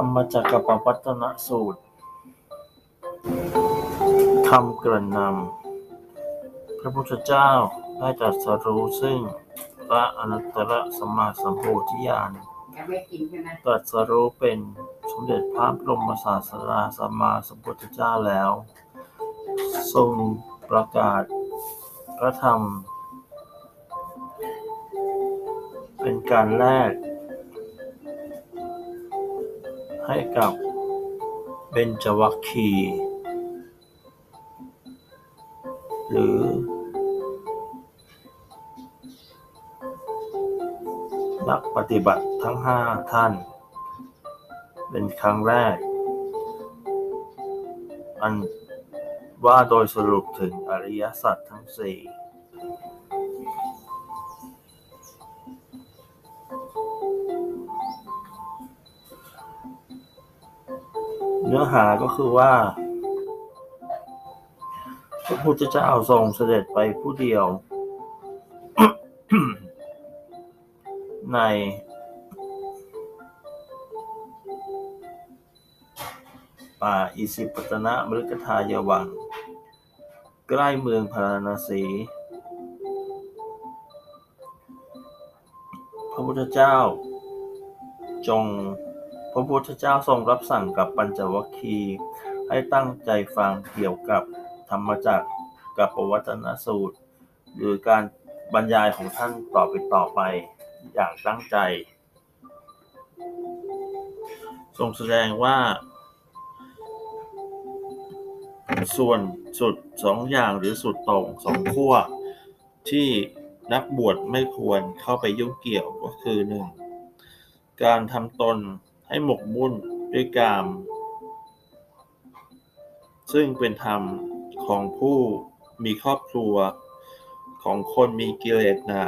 รรมจักรปวัตนสูตรคำเกริ่นนำ พระพุทธเจ้าได้ตรัสรู้ซึ่งพระอนัตตรสัมมาสัมโพธิญาณตรัสรู้เป็นสมเด็จพระบรมศาสดาสัมมาสัมพุทธเจ้าแล้ว ทรงประกาศพระธรรม เป็นการแรก ให้กับเบญจวัคคีหรือนักปฏิบัติทั้งห้าท่าน เป็นครั้งแรก อันว่าโดยสรุปถึงอริยสัจทั้งสี่ เนื้อหาก็คือว่า พระพุทธเจ้าทรงเสด็จไปผู้เดียว ในป่าอิสิปตนะมฤคทายวัง ใกล้เมืองพาราณสี พระพุทธเจ้าจง ระพุทธเจ้าทรงรับสั่งกับปัญจวัคคีย์ให้ตั้งใจฟังเกี่ยวกับธรรมจักรกับปวัตนสูตร หรือการบรรยายของท่านต่อไปต่อไปอย่างตั้งใจ ทรงแสดงว่า ส่วนสุดสองอย่างหรือสุดต่งสองขั้วที่นักบวชไม่ควรเข้าไปยุ่งเกี่ยวก็คือหนึ่งการทำตน ให้หมกมุ่นด้วยกาม ซึ่งเป็นธรรมของผู้มีครอบครัว ของคนมีกิเลสหนา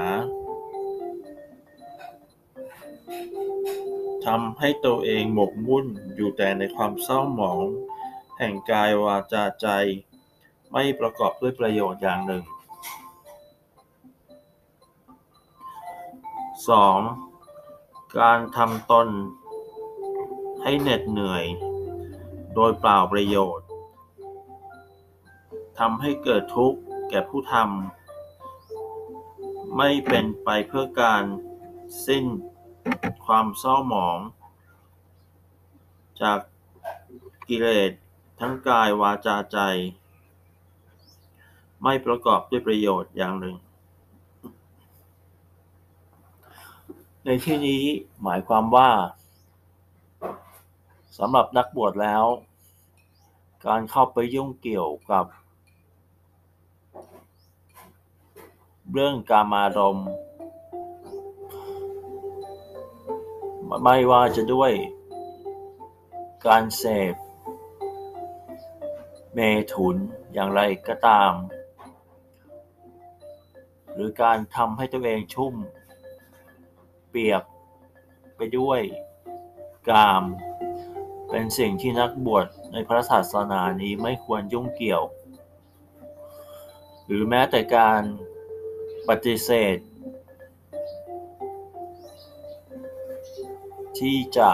ทำให้ตัวเองหมกมุ่นอยู่แต่ในความเศร้าหมอง แห่งกายวาจาใจ ไม่ประกอบด้วยประโยชน์อย่างหนึ่ง 2. การทำตน ให้เหน็ดเหนื่อย โดยเปล่าประโยชน์ทำให้เกิดทุกข์แก่ผู้ทำไม่เป็นไปเพื่อการสิ้นความเศร้าหมอง จากกิเลสทั้งกายวาจาใจ ไม่ประกอบด้วยประโยชน์อย่างหนึ่ง ในที่นี้หมายความว่า สำหรับนักบวชแล้ว การเข้าไปยุ่งเกี่ยวกับ เรื่องกามารมณ์ไม่ว่าจะด้วยการเสพเมถุนอย่างไรก็ตาม หรือการทำให้ตัวเองชุ่ม เปียกไปด้วยกาม เป็นสิ่งที่นักบวชในพระศาสนานี้ไม่ควรยุ่งเกี่ยว หรือแม้แต่การปฏิเสธ ที่จะ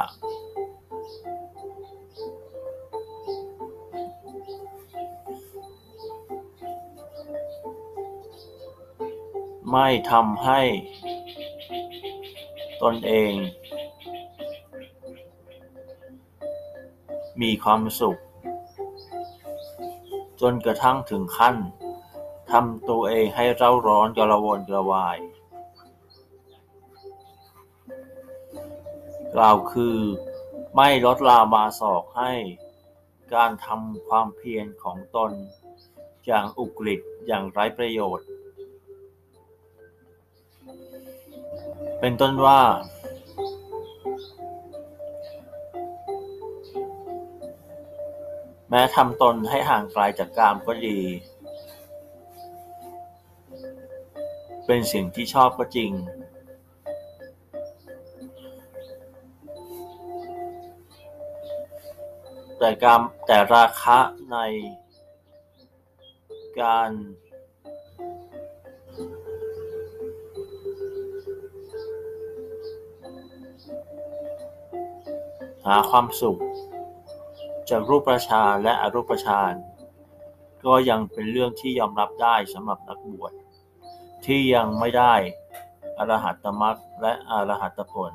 ไม่ทำให้ตนเอง มีความสุข จนกระทั่งถึงขั้นทำตัวเองให้เร่าร้อนกระวนกระวาย กล่าวคือไม่ลดลามาศอกให้การทำความเพียรของตน อย่างอุกฤษอย่างไร้ประโยชน์ เป็นต้นว่า แม้ทำตนให้ห่างไกลจากกามก็ดี เป็นสิ่งที่ชอบก็จริง แต่การแต่ราคะในการหาความสุข จากรูปประชานและอรูปฌานก็ยังเป็นเรื่องที่ยอมรับได้สำหรับนักบวชที่ยังไม่ได้อรหัตตมรรคและอรหัตผล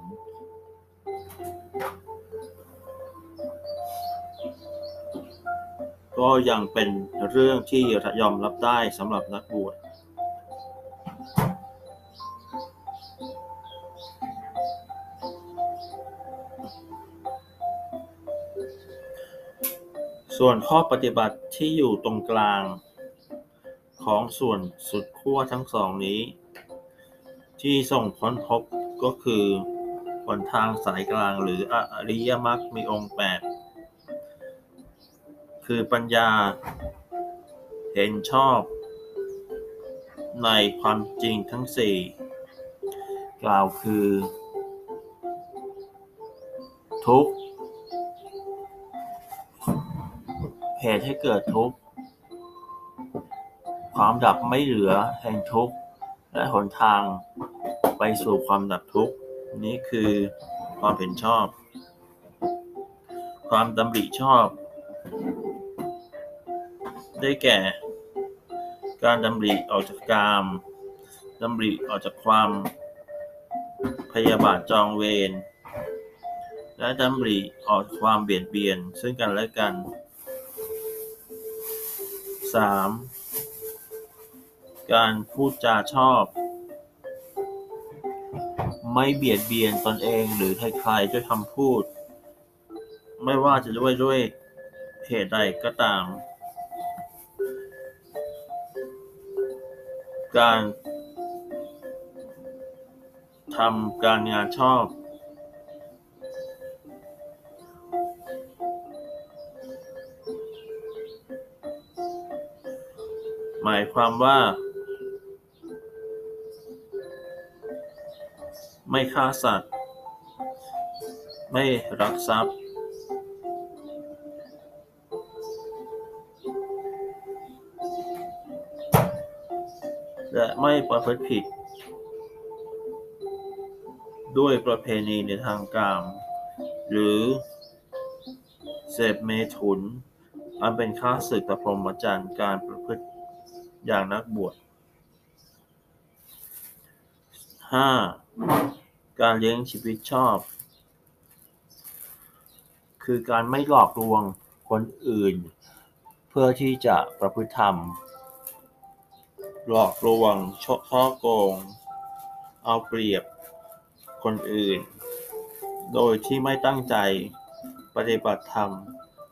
ก็ยังเป็นเรื่องที่ยอมรับได้สำหรับนักบวช ส่วนข้อปฏิบัติที่อยู่ตรงกลางของส่วนสุดขั้วทั้งสองนี้ ที่ส่งพ้นพบก็คือหนทางสายกลางหรืออริยมรรคมีองค์แปดคือปัญญาเห็นชอบ ในความจริงทั้งสี่กล่าวคือ ทุกข์ เหตุให้เกิดทุกข์ ความดับไม่เหลือแห่งทุกข์ และหนทางไปสู่ความดับทุกข์ นี้คือความเห็นชอบ ความดำริชอบ ได้แก่ การดำริออกจากกามดำริออกจากความพยาบาทจองเวรและดำริออกจากความเบียดเบียนซึ่งกันและกัน 3. การพูดจาชอบ ไม่เบียดเบียนตนเองหรือใครๆด้วยคำพูด ไม่ว่าจะด้วยด้วยเหตุใดก็ตาม การทำการงานชอบ ความว่า ไม่ฆ่าสัตว์ ไม่รักทรัพย์ และไม่ประพฤติผิด ด้วยประเพณีในทางกามหรือ เสพเมถุนอันเป็นค่าศึกต่อพรหมจรรย์การประพฤติ อย่างนักบวช 5. การเลี้ยงชีวิตชอบ คือการไม่หลอกลวงคนอื่น เพื่อที่จะประพฤติธรรม หลอกลวงช่อโกง เอาเปรียบคนอื่น โดยที่ไม่ตั้งใจปฏิบัติธรรม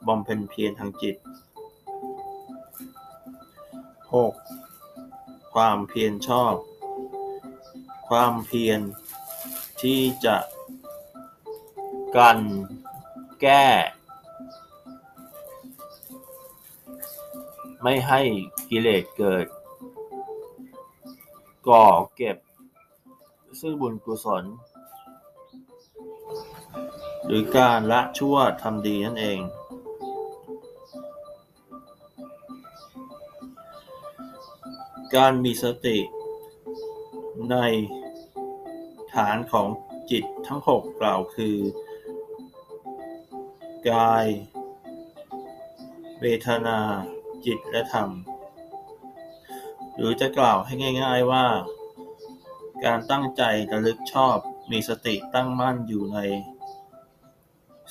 บำเพ็ญเพียรทางจิต 6. ความเพียรชอบ ความเพียรที่จะกันแก้ ไม่ให้กิเลสเกิด ก่อเก็บ ซึ่งบุญกุศล หรือการละชั่วทำดีนั่นเอง การมีสติ ในฐานของจิตทั้งหกกล่าวคือ กาย เวทนา จิตและธรรม หรือจะกล่าวให้ง่าย ๆว่า การตั้งใจระลึกชอบมีสติตั้งมั่นอยู่ใน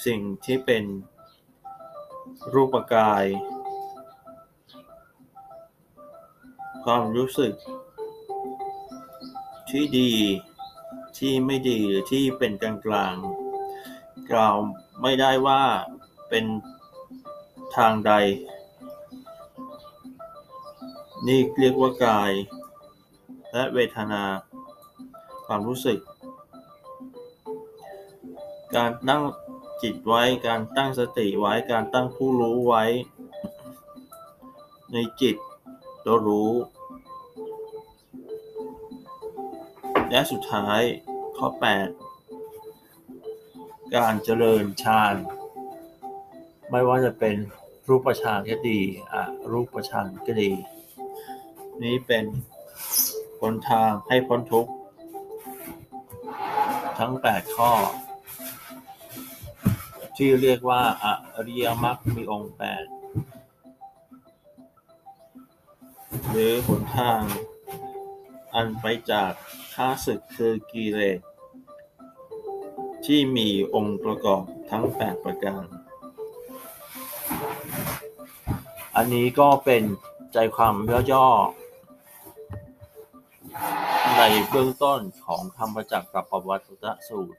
สิ่งที่เป็นรูปกาย ความรู้สึก ที่ดีที่ไม่ดีหรือที่เป็นกลางกลางกล่าวไม่ได้ว่าเป็นทางใด นี่เรียกว่ากาย และเวทนา ความรู้สึก การตั้งจิตไว้การตั้งสติไว้การตั้งผู้รู้ไว้ ในจิตตัวรู้ และสุดท้ายข้อ 8 การเจริญฌานไม่ว่าจะเป็นรูปฌานก็ดีอะรูปฌานก็ดี นี้เป็นหนทางให้พ้นทุกข์ ทั้ง 8 ข้อ ที่เรียกว่าอริยมรรคมีองค์แปดหรือหนทางอันไปจาก ข้าศึกคือกิเลสที่มีองค์ประกอบทั้งแปดประการ อันนี้ก็เป็นใจความย่อๆในเบื้องต้นของธรระจักรกับปวัตตสูตร